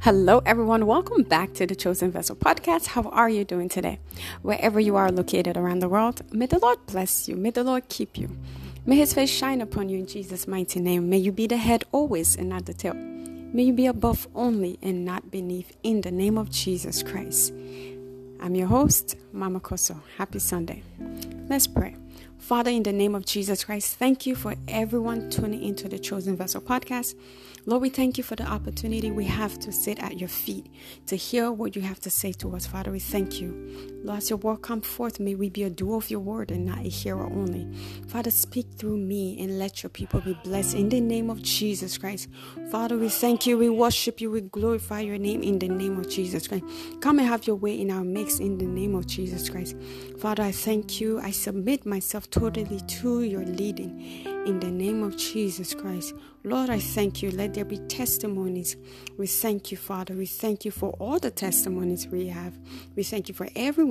Hello, everyone. Welcome back to the Chosen Vessel podcast. How are you doing today? Wherever you are located around the world, may the Lord bless you. May the Lord keep you. May his face shine upon you in Jesus' mighty name. May you be the head always and not the tail. May you be above only and not beneath in the name of Jesus Christ. I'm your host, Mama Kosso. Happy Sunday. Let's pray. Father, in the name of Jesus Christ, thank you for everyone tuning into the Chosen Vessel podcast. Lord, we thank you for the opportunity we have to sit at your feet, to hear what you have to say to us. Father, we thank you. Lord, your word come forth, may we be a doer of your word and not a hearer only. Father, speak through me and let your people be blessed in the name of Jesus Christ. Father, we thank you, we worship you, we glorify your name in the name of Jesus Christ. Come and have your way in our mix in the name of Jesus Christ. Father, I thank you. I submit myself totally to your leading in the name of Jesus Christ. Lord, I thank you. Let there be testimonies. We thank you, Father. We thank you for all the testimonies we have. We thank you for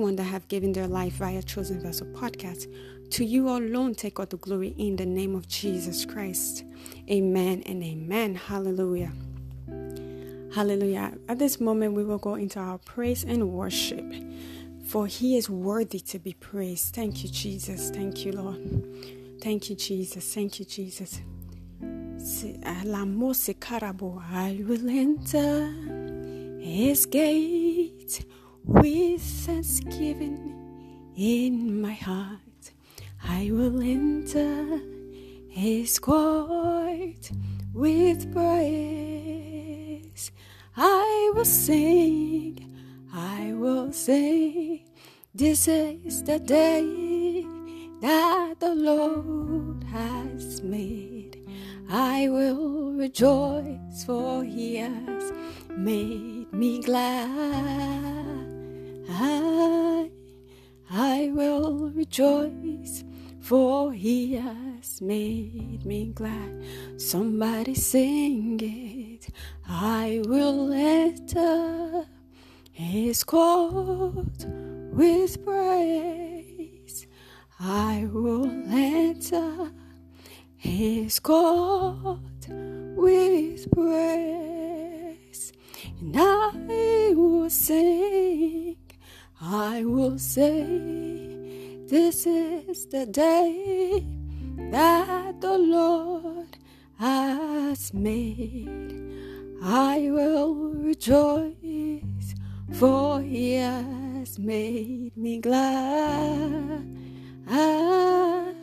everyone that have given their life via Chosen Vessel podcast. To you alone take all the glory in the name of Jesus Christ. Amen and amen. Hallelujah. Hallelujah. At this moment, we will go into our praise and worship, for He is worthy to be praised. Thank you, Jesus. Thank you, Lord. Thank you, Jesus. Thank you, Jesus. I will enter his gate with thanksgiving in my heart. I will enter his court with praise. I will sing, I will say, This is the day that the Lord has made. I will rejoice, for he has made me glad. I, I will rejoice, for he has made me glad. Somebody sing it. I will enter his court with praise. I will enter his court with praise, and I will sing, I will say, This is the day that the Lord has made. I will rejoice, for he has made me glad. I,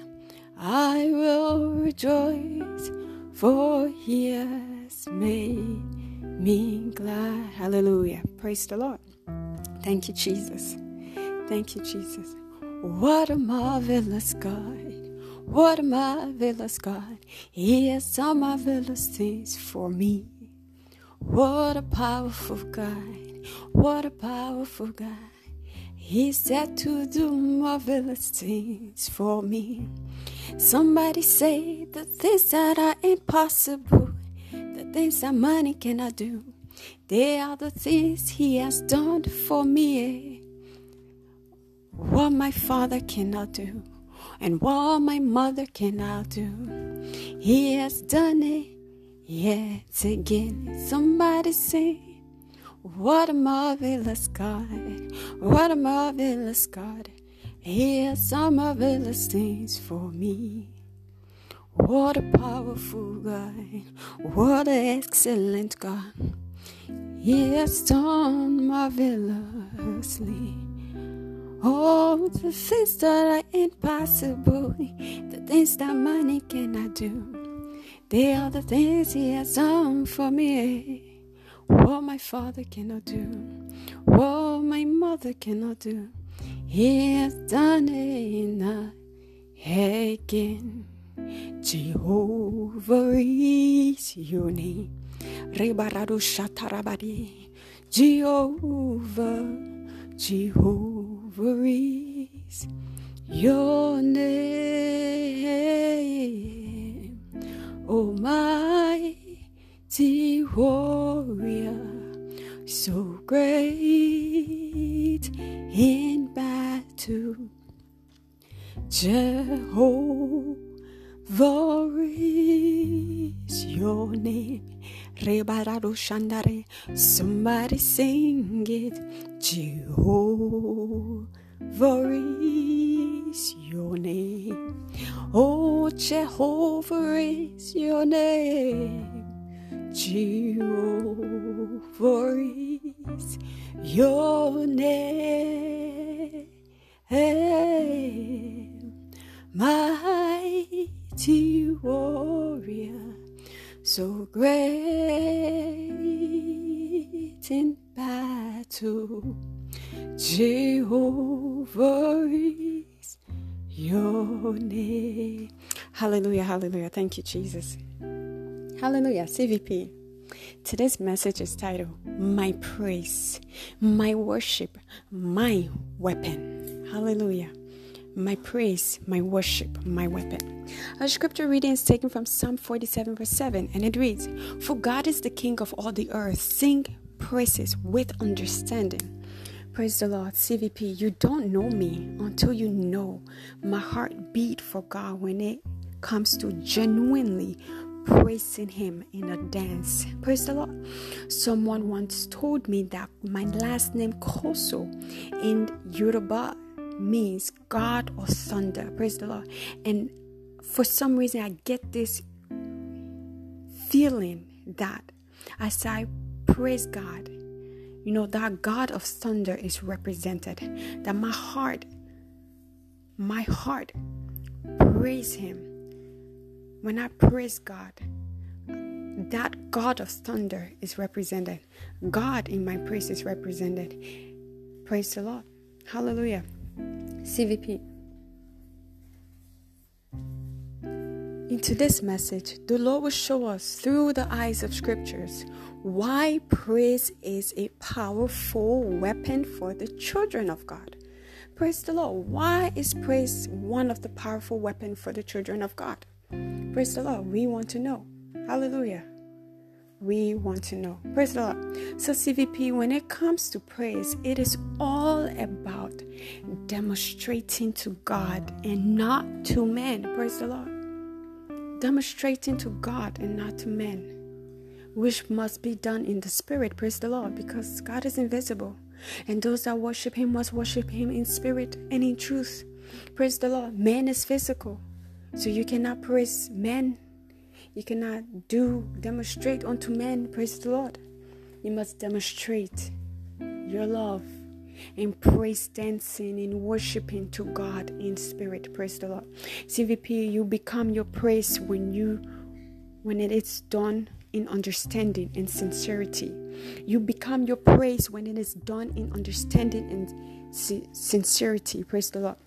I will rejoice, for he has made me glad. Hallelujah. Praise the Lord. Thank you, Jesus. Thank you, Jesus. What a marvelous God. What a marvelous God. He has marvelous things for me. What a powerful God. What a powerful God. He's set to do marvelous things for me. Somebody say the things that are impossible, the things that money cannot do, they are the things He has done for me. What my father cannot do, and what my mother cannot do, He has done it yet again. Somebody say, what a marvelous God. What a marvelous God. He has some marvelous things for me. What a powerful God. What an excellent God. He has done marvelously. Oh, the things that are impossible, the things that money cannot do, they are the things He has done for me. What my father cannot do, what my mother cannot do, He has done it again. Jehovah is your name. Rebarado shatarabadi. Jehovah, Jehovah is your name. Oh my mighty warrior, so great in battle. Jehovah is your name. Rebarado Shandare. Somebody sing it. Jehovah is your name. Oh, Jehovah is your name. Jehovah is your name. Mighty warrior, so great in battle. Jehovah is your name. Hallelujah, hallelujah. Thank you, Jesus. Hallelujah, CVP. Today's message is titled My Praise, My Worship, My Weapon. Hallelujah. My praise, my worship, my weapon. Our scripture reading is taken from Psalm 47, verse 7, and it reads For God is the King of all the earth. Sing praises with understanding. Praise the Lord. CVP, you don't know me until you know my heart beat for God when it comes to genuinely praising Him in a dance. Praise the Lord. Someone once told me that my last name Kosso in Yoruba means God or thunder. Praise the Lord. And for some reason, I get this feeling that as I praise God, you know, that God of thunder is represented. That my heart, my heart, praise Him when I praise God, that God of thunder is represented. God in my praise is represented. Praise the Lord. Hallelujah. CVP. In today's message, the Lord will show us through the eyes of scriptures why praise is a powerful weapon for the children of God. Praise the Lord. Why is praise one of the powerful weapons for the children of God? Praise the Lord. We want to know. Hallelujah. We want to know. Praise the Lord. So, CVP, when it comes to praise, it is all about demonstrating to God and not to men. Praise the Lord. Demonstrating to God and not to men, which must be done in the spirit. Praise the Lord, because God is invisible. And those that worship Him must worship Him in spirit and in truth. Praise the Lord. Man is physical, so you cannot praise men. You cannot do, demonstrate unto men, praise the Lord. You must demonstrate your love in praise dancing in worshiping to God in spirit. Praise the Lord. CVP, you become your praise when you when it is done in understanding and sincerity. You become your praise when it is done in understanding and sincerity. Praise the Lord.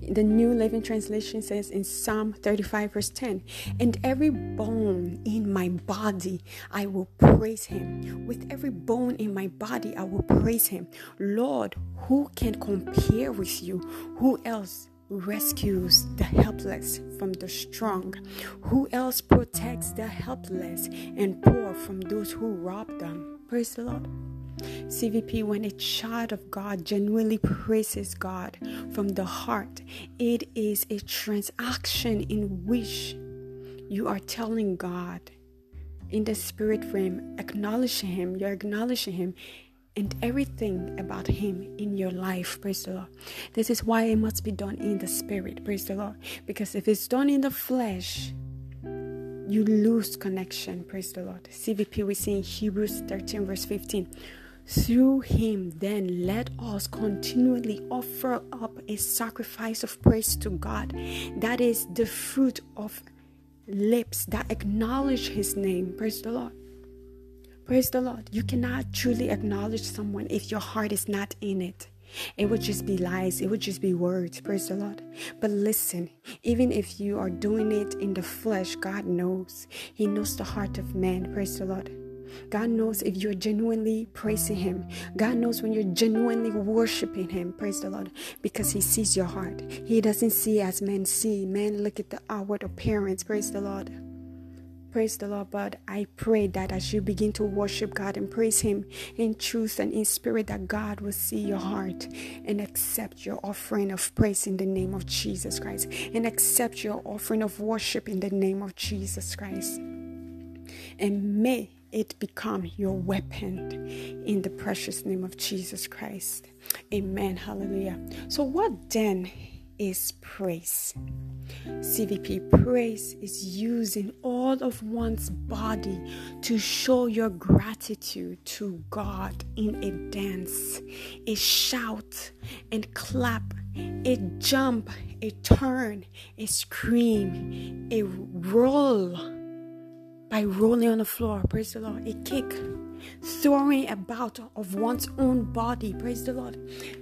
The New Living Translation says in Psalm 35, verse 10, And every bone in my body I will praise him. With every bone in my body I will praise him. Lord, who can compare with you? Who else? rescues the helpless from the strong? Who else protects the helpless and poor from those who rob them? Praise the Lord. CVP, when a child of God genuinely praises God from the heart, it is a transaction in which you are telling God in the spirit realm, acknowledging Him, you're acknowledging Him and everything about Him in your life. Praise the Lord. This is why it must be done in the spirit. Praise the Lord. Because if it's done in the flesh, you lose connection. Praise the Lord. CVP, we see in Hebrews 13, verse 15. Through him, then, let us continually offer up a sacrifice of praise to God. That is the fruit of lips that acknowledge his name. Praise the Lord. Praise the Lord. You cannot truly acknowledge someone if your heart is not in it. It would just be lies, it would just be words. Praise the Lord. But listen, even if you are doing it in the flesh, God knows. He knows the heart of man. Praise the Lord. God knows if you're genuinely praising Him. God knows when you're genuinely worshiping Him. Praise the Lord. Because He sees your heart. He doesn't see as men see. Men look at the outward appearance. Praise the Lord. Praise the Lord. But I pray that as you begin to worship God and praise Him in truth and in spirit, that God will see your heart and accept your offering of praise in the name of Jesus Christ and accept your offering of worship in the name of Jesus Christ. And may it become your weapon in the precious name of Jesus Christ. Amen. Hallelujah. So, what then is praise? CVP praise is using all of one's body to show your gratitude to God in a dance, a shout and clap, a jump, a turn, a scream, a roll by rolling on the floor. Praise the Lord. A kick throwing about of one's own body. Praise the Lord.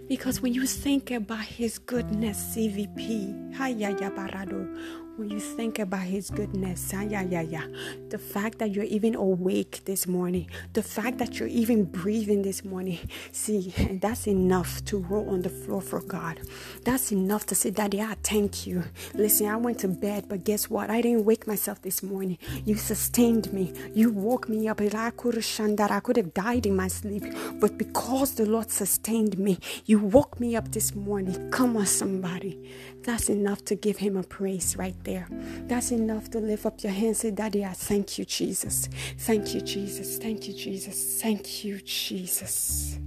Because when you think about His goodness, CVP, when you think about His goodness, ah, yeah, yeah, yeah, the fact that you're even awake this morning, the fact that you're even breathing this morning, see, that's enough to roll on the floor for God. That's enough to say, Daddy, I thank you. Listen, I went to bed, but guess what? I didn't wake myself this morning. You sustained me. You woke me up. I could have died in my sleep, but because the Lord sustained me, you woke me up this morning. Come on, somebody. That's enough to give Him a praise right there there. That's enough to lift up your hands say, Daddy, I thank you, Jesus. Thank you, Jesus. Thank you, Jesus. Thank you, Jesus.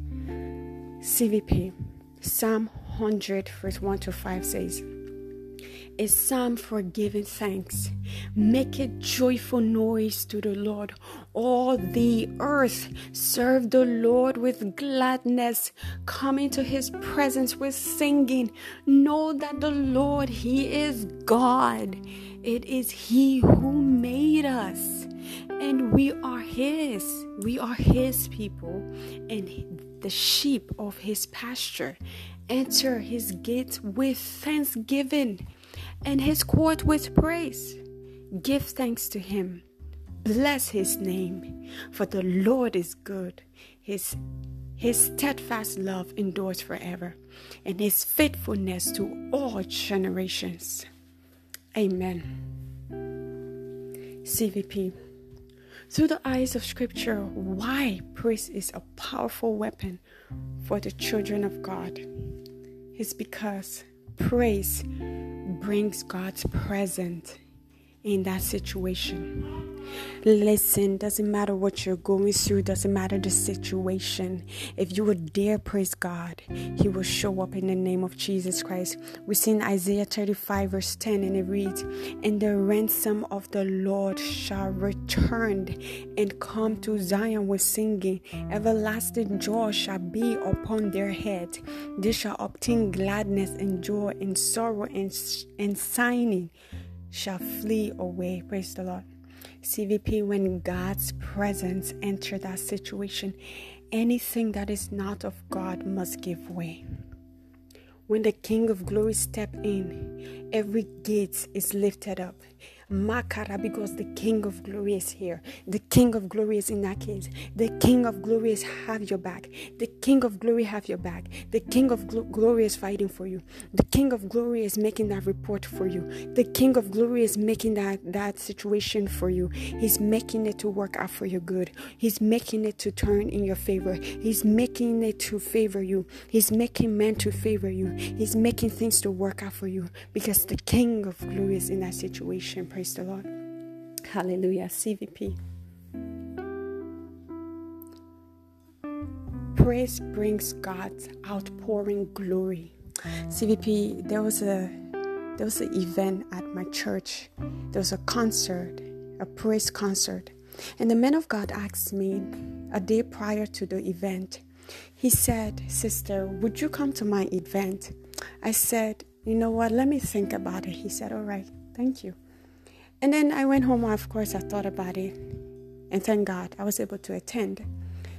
CVP, Psalm 100, verse 1 to 5 says, a psalm for giving thanks. Make a joyful noise to the Lord. All the earth serve the Lord with gladness. Come into his presence with singing. Know that the Lord, he is God. It is he who made us. And we are his. We are his people and the sheep of his pasture. Enter his gates with thanksgiving and his court with praise. Give thanks to him. Bless his name, for the Lord is good. His his steadfast love endures forever, and his faithfulness to all generations. Amen. CVP. Through the eyes of Scripture, why praise is a powerful weapon for the children of God is because praise brings God's presence in that situation. Listen, doesn't matter what you're going through, doesn't matter the situation. If you would dare praise God, He will show up in the name of Jesus Christ. We see in Isaiah 35, verse 10, and it reads, And the ransom of the Lord shall return and come to Zion with singing. Everlasting joy shall be upon their head. They shall obtain gladness and joy and sorrow and, and sighing shall flee away. Praise the Lord. CVP, when God's presence enter that situation, anything that is not of God must give way. When the King of Glory step in, every gate is lifted up Makara, because the King of Glory is here. The King of Glory is in that case. The King of Glory is have your back. The King of Glory have your back. The King of Glo- Glory is fighting for you. The King of Glory is making that report for you. The King of Glory is making that that situation for you. He's making it to work out for your good. He's making it to turn in your favor. He's making it to favor you. He's making men to favor you. He's making things to work out for you because the King of Glory is in that situation. Praise Praise the Lord. Hallelujah. CVP. Praise brings God's outpouring glory. CVP, there was a there was an event at my church. There was a concert, a praise concert. And the man of God asked me a day prior to the event. He said, Sister, would you come to my event? I said, You know what? Let me think about it. He said, All right, thank you. And then I went home, of course, I thought about it. And thank God I was able to attend.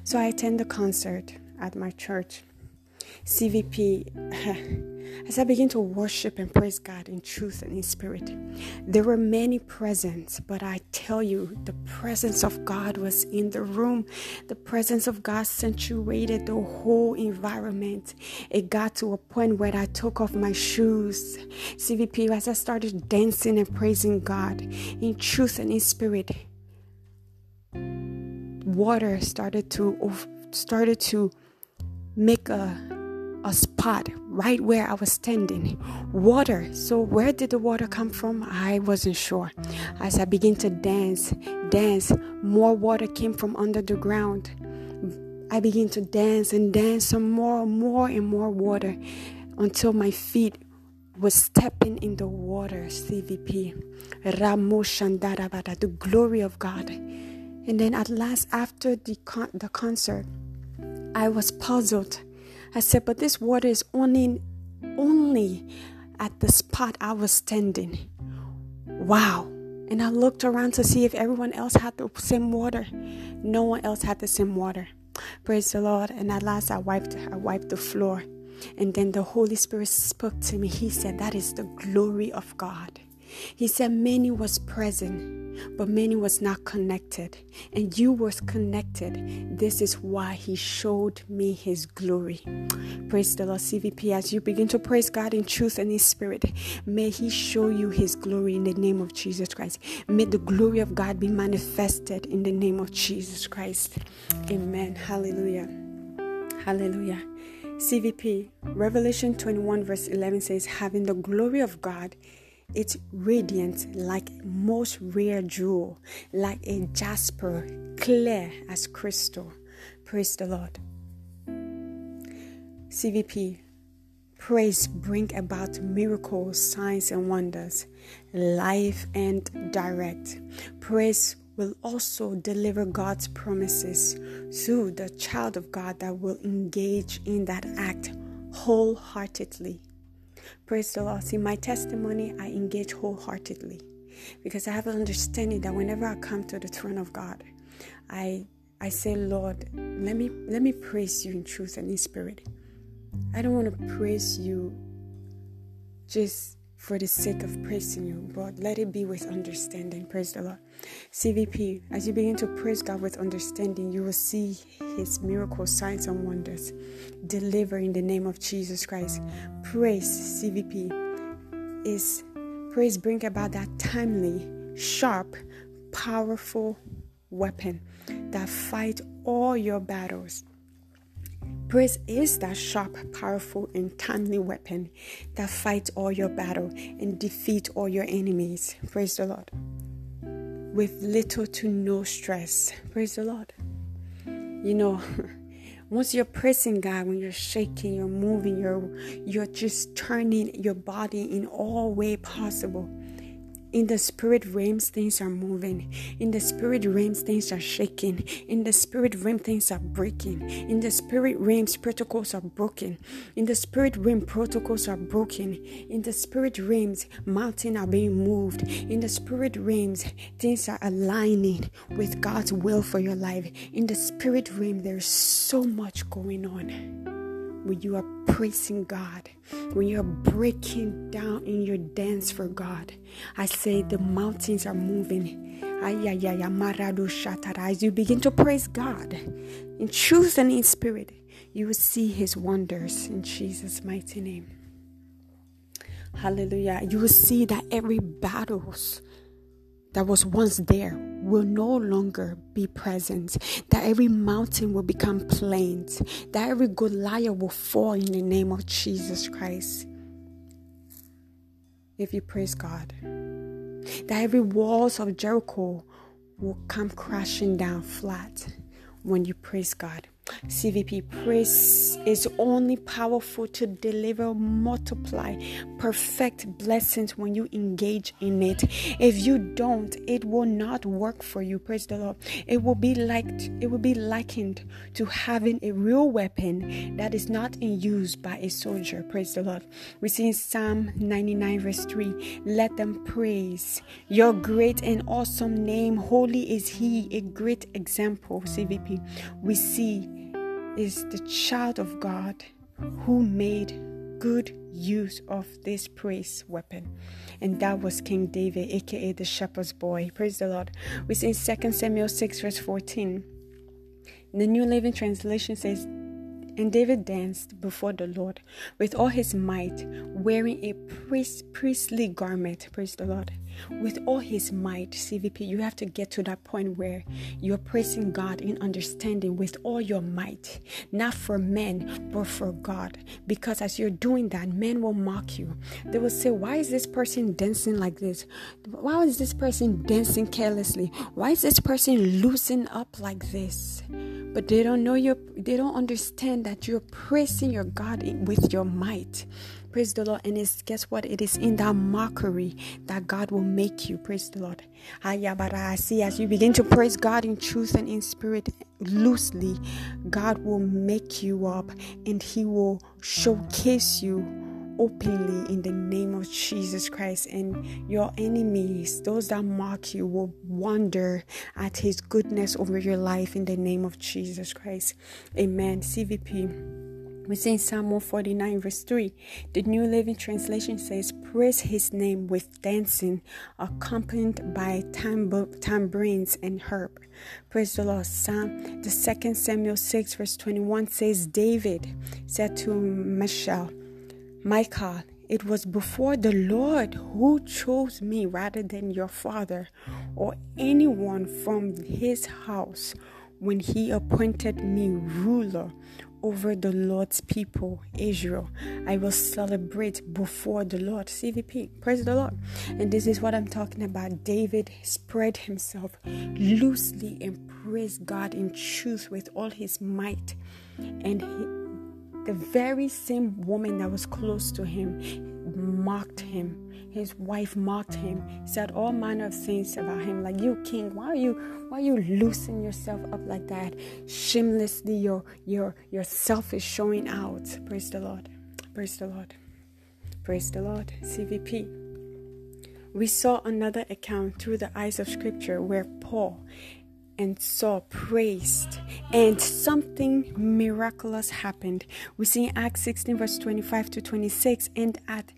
So I attend the concert at my church. CVP, as I begin to worship and praise God in truth and in spirit, there were many presents, but I tell you, the presence of God was in the room. The presence of God sanctuated the whole environment. It got to a point where I took off my shoes. CVP, as I started dancing and praising God in truth and in spirit, water started to started to make a a spot right where I was standing. Water. So, where did the water come from? I wasn't sure. As I began to dance, dance, more water came from under the ground. I began to dance and dance some more, more and more water until my feet was stepping in the water. CVP. Ramo Shandarabada, the glory of God. And then at last, after the, con- the concert, I was puzzled. I said, but this water is only only at the spot I was standing. Wow. And I looked around to see if everyone else had the same water. No one else had the same water. Praise the Lord. And at last I wiped I wiped the floor. And then the Holy Spirit spoke to me. He said, That is the glory of God. He said many was present, but many was not connected. And you was connected. This is why he showed me his glory. Praise the Lord, CVP. As you begin to praise God in truth and in spirit, may he show you his glory in the name of Jesus Christ. May the glory of God be manifested in the name of Jesus Christ. Amen. Hallelujah. Hallelujah. CVP, Revelation 21, verse 11 says, Having the glory of God it's radiant like most rare jewel, like a jasper, clear as crystal. Praise the Lord. CVP, praise bring about miracles, signs, and wonders, life and direct. Praise will also deliver God's promises to the child of God that will engage in that act wholeheartedly. Praise the Lord. See, my testimony, I engage wholeheartedly because I have an understanding that whenever I come to the throne of God, I I say, Lord, let me let me praise you in truth and in spirit. I don't want to praise you just for the sake of praising you, but let it be with understanding. Praise the Lord. CVP, as you begin to praise God with understanding, you will see His miracles, signs, and wonders deliver in the name of Jesus Christ. Praise, CVP, is praise bring about that timely, sharp, powerful weapon that fight all your battles Praise is that sharp, powerful, and timely weapon that fights all your battle and defeat all your enemies. Praise the Lord. With little to no stress. Praise the Lord. You know, once you're praising God, when you're shaking, you're moving, you're you're just turning your body in all way possible in the spirit realms, things are moving. In the spirit realms, things are shaking. In the spirit realm, things are breaking. In the spirit realms, protocols are broken. In the spirit realm, protocols are broken. In the spirit realms, mountains are being moved. In the spirit realms, things are aligning with God's will for your life. In the spirit realm, there's so much going on when you are praising God, when you're breaking down in your dance for God, I say the mountains are moving. As you begin to praise God in truth and in spirit, you will see His wonders in Jesus' mighty name. Hallelujah. You will see that every battles that was once there will no longer be present, that every mountain will become plains, that every Goliath will fall in the name of Jesus Christ. If you praise God, that every walls of Jericho will come crashing down flat when you praise God. CVP praise is only powerful to deliver, multiply, perfect blessings when you engage in it. If you don't, it will not work for you. Praise the Lord. It will be like it will be likened to having a real weapon that is not in use by a soldier. Praise the Lord. We see in Psalm 99, verse 3. Let them praise your great and awesome name. Holy is He, a great example. CVP. We see is the child of God who made good use of this praise weapon. And that was King David, aka the shepherd's boy. Praise the Lord. We see in 2 Samuel 6, verse 14. The New Living Translation says, And David danced before the Lord with all his might, wearing a priest, priestly garment. Praise the Lord. With all his might, CVP, you have to get to that point where you're praising God in understanding with all your might, not for men, but for God. Because as you're doing that, men will mock you. They will say, Why is this person dancing like this? Why is this person dancing carelessly? Why is this person loosened up like this? But they don't know you they don't understand that you're praising your god with your might. Praise the lord. And it's guess what? It is in that mockery that god will make you. Praise the lord. I see as you begin to praise god in truth and in spirit loosely god will make you up and he will showcase you openly in the name of Jesus Christ, and your enemies, those that mock you, will wonder at His goodness over your life in the name of Jesus Christ. Amen. CVP. We see in Psalm 149, verse 3, the New Living Translation says, Praise his name with dancing, accompanied by tambourines and harp. Praise the Lord. Psalm, the second Samuel 6, verse 21 says, David said to Michal, Michal, it was before the Lord who chose me rather than your father or anyone from his house when he appointed me ruler over the Lord's people, Israel. I will celebrate before the Lord. CVP, praise the Lord. And this is what I'm talking about. David spread himself loosely and praised God in truth with all his might. And he, the very same woman that was close to him mocked him. His wife mocked him, said all manner of things about him, like you king, why are you why are you loosen yourself up like that? Shamelessly your your yourself is showing out. Praise the Lord. Praise the Lord. Praise the Lord. CVP. We saw another account through the eyes of scripture where Paul and Saul praised, and something miraculous happened. We see in Acts 16, verse 25 to 26, and at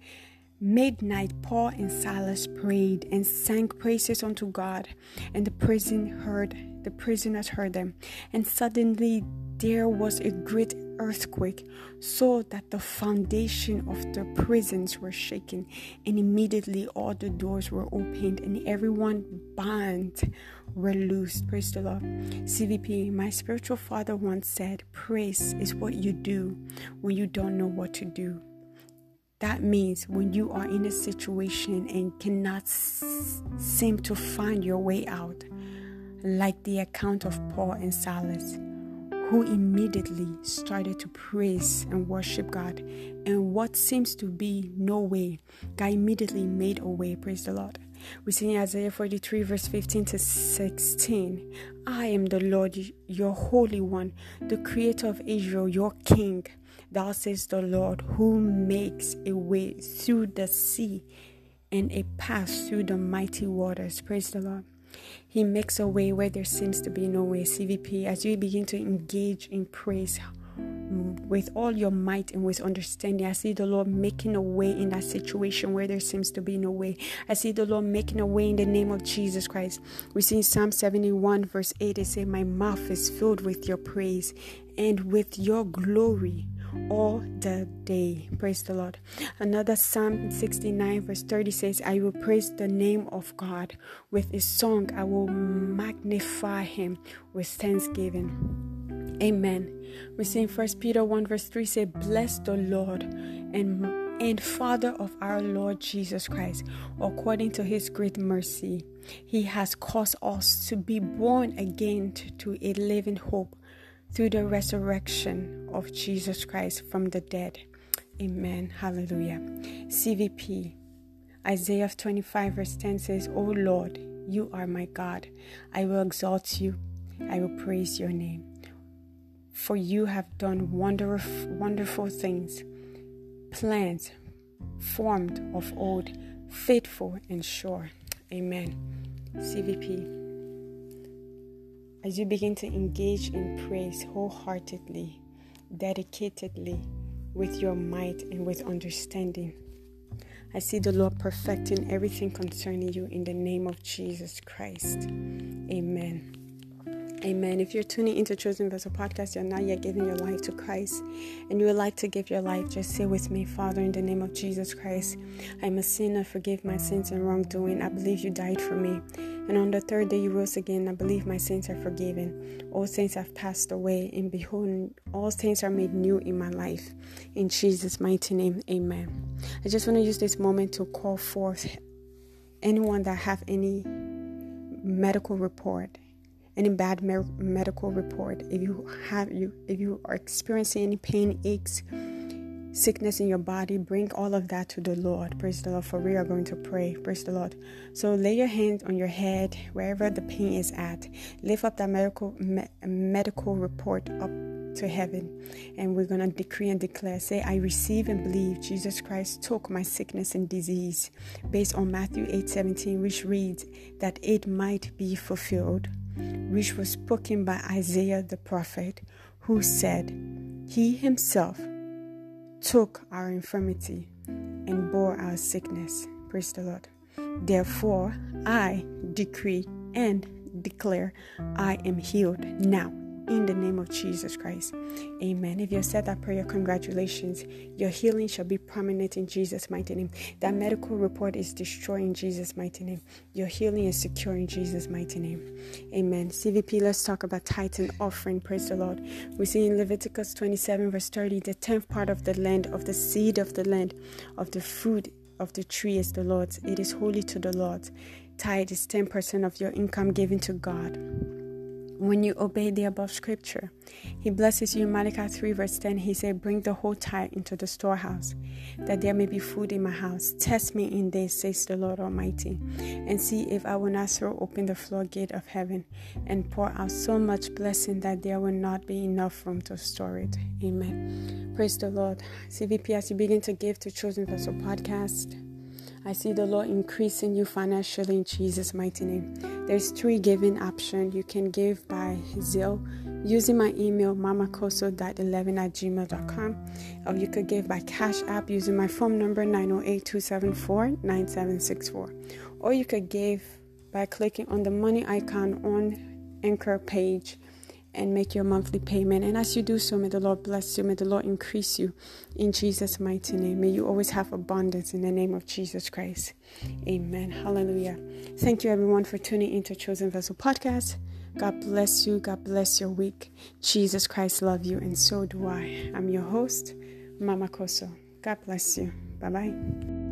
midnight, Paul and Silas prayed and sang praises unto God, and the prison heard the prisoners heard them, and suddenly there was a great earthquake, so that the foundation of the prisons were shaken, and immediately all the doors were opened, and everyone bound were loosed. Praise the Lord. CVP, my spiritual father once said, Praise is what you do when you don't know what to do. That means when you are in a situation and cannot s- seem to find your way out, like the account of Paul and Silas who immediately started to praise and worship God. And what seems to be no way, God immediately made a way. Praise the Lord. We see in Isaiah 43, verse 15 to 16 I am the Lord, your Holy One, the Creator of Israel, your King. Thou says the Lord, who makes a way through the sea and a path through the mighty waters. Praise the Lord. He makes a way where there seems to be no way. CVP, as you begin to engage in praise with all your might and with understanding, I see the Lord making a way in that situation where there seems to be no way. I see the Lord making a way in the name of Jesus Christ. We see in Psalm 71, verse 8, it says, My mouth is filled with your praise and with your glory all the day. Praise the Lord. Another Psalm 69, verse 30 says, I will praise the name of God with a song. I will magnify him with thanksgiving. Amen. We see in 1 Peter 1, verse 3 say, Bless the Lord and and Father of our Lord Jesus Christ, according to his great mercy, he has caused us to be born again to a living hope through the resurrection of Jesus Christ from the dead. Amen. Hallelujah. CVP Isaiah 25, verse 10 says, O Lord, you are my God. I will exalt you. I will praise your name. For you have done wonderful, wonderful things, plans formed of old, faithful and sure. Amen. CVP as you begin to engage in praise wholeheartedly, dedicatedly, with your might and with understanding. I see the Lord perfecting everything concerning you in the name of Jesus Christ. Amen. Amen. If you're tuning into Chosen Vessel Podcast, you're not yet giving your life to Christ, and you would like to give your life, just say with me, Father, in the name of Jesus Christ, I'm a sinner. Forgive my sins and wrongdoing. I believe you died for me. And on the third day you rose again. I believe my sins are forgiven. All sins have passed away, and behold, all things are made new in my life. In Jesus' mighty name, amen. I just want to use this moment to call forth anyone that have any medical report any bad medical report if you have you if you are experiencing any pain aches sickness in your body bring all of that to the lord. Praise the lord. For we are going to pray. Praise the lord. So lay your hand on your head wherever the pain is at. Lift up that medical me- medical report up to heaven. And we're going to decree and declare. Say i receive and believe jesus christ took my sickness and disease. Based on matthew 8 17 which reads that it might be fulfilled which was spoken by Isaiah the prophet, who said, He himself took our infirmity and bore our sickness. Praise the Lord. Therefore, I decree and declare I am healed now in the name of Jesus Christ. Amen. If you said that prayer, congratulations. Your healing shall be permanent in Jesus' mighty name. That medical report is destroyed in Jesus' mighty name. Your healing is secure in Jesus' mighty name. Amen. CVP, let's talk about tithe and offering. Praise the Lord. We see in Leviticus 27, verse 30, the tenth part of the land, of the seed of the land, of the fruit of the tree is the Lord's. It is holy to the Lord. Tithe is 10% of your income given to God when you obey the above scripture. He blesses you Malachi 3, verse 10. He said, Bring the whole tithe into the storehouse, that there may be food in my house. Test me in this, says the Lord Almighty, and see if I will not throw open the floodgate of heaven and pour out so much blessing that there will not be enough room to store it. Amen. Praise the Lord. CVP, as you begin to give to Chosen Vessel Podcast, I see the Lord increasing you financially in Jesus' mighty name. There's three giving options. You can give by Zelle using my email mamakosso.11 at gmail.com or you could give by Cash App using my phone number 908-274-9764 or you could give by clicking on the money icon on Anchor page and make your monthly payment. And as you do so, may the Lord bless you. May the Lord increase you in Jesus' mighty name. May you always have abundance in the name of Jesus Christ. Amen. Hallelujah. Thank you, everyone, for tuning into Chosen Vessel Podcast. God bless you. God bless your week. Jesus Christ love you, and so do I. I'm your host, Mama Kosso. God bless you. Bye bye.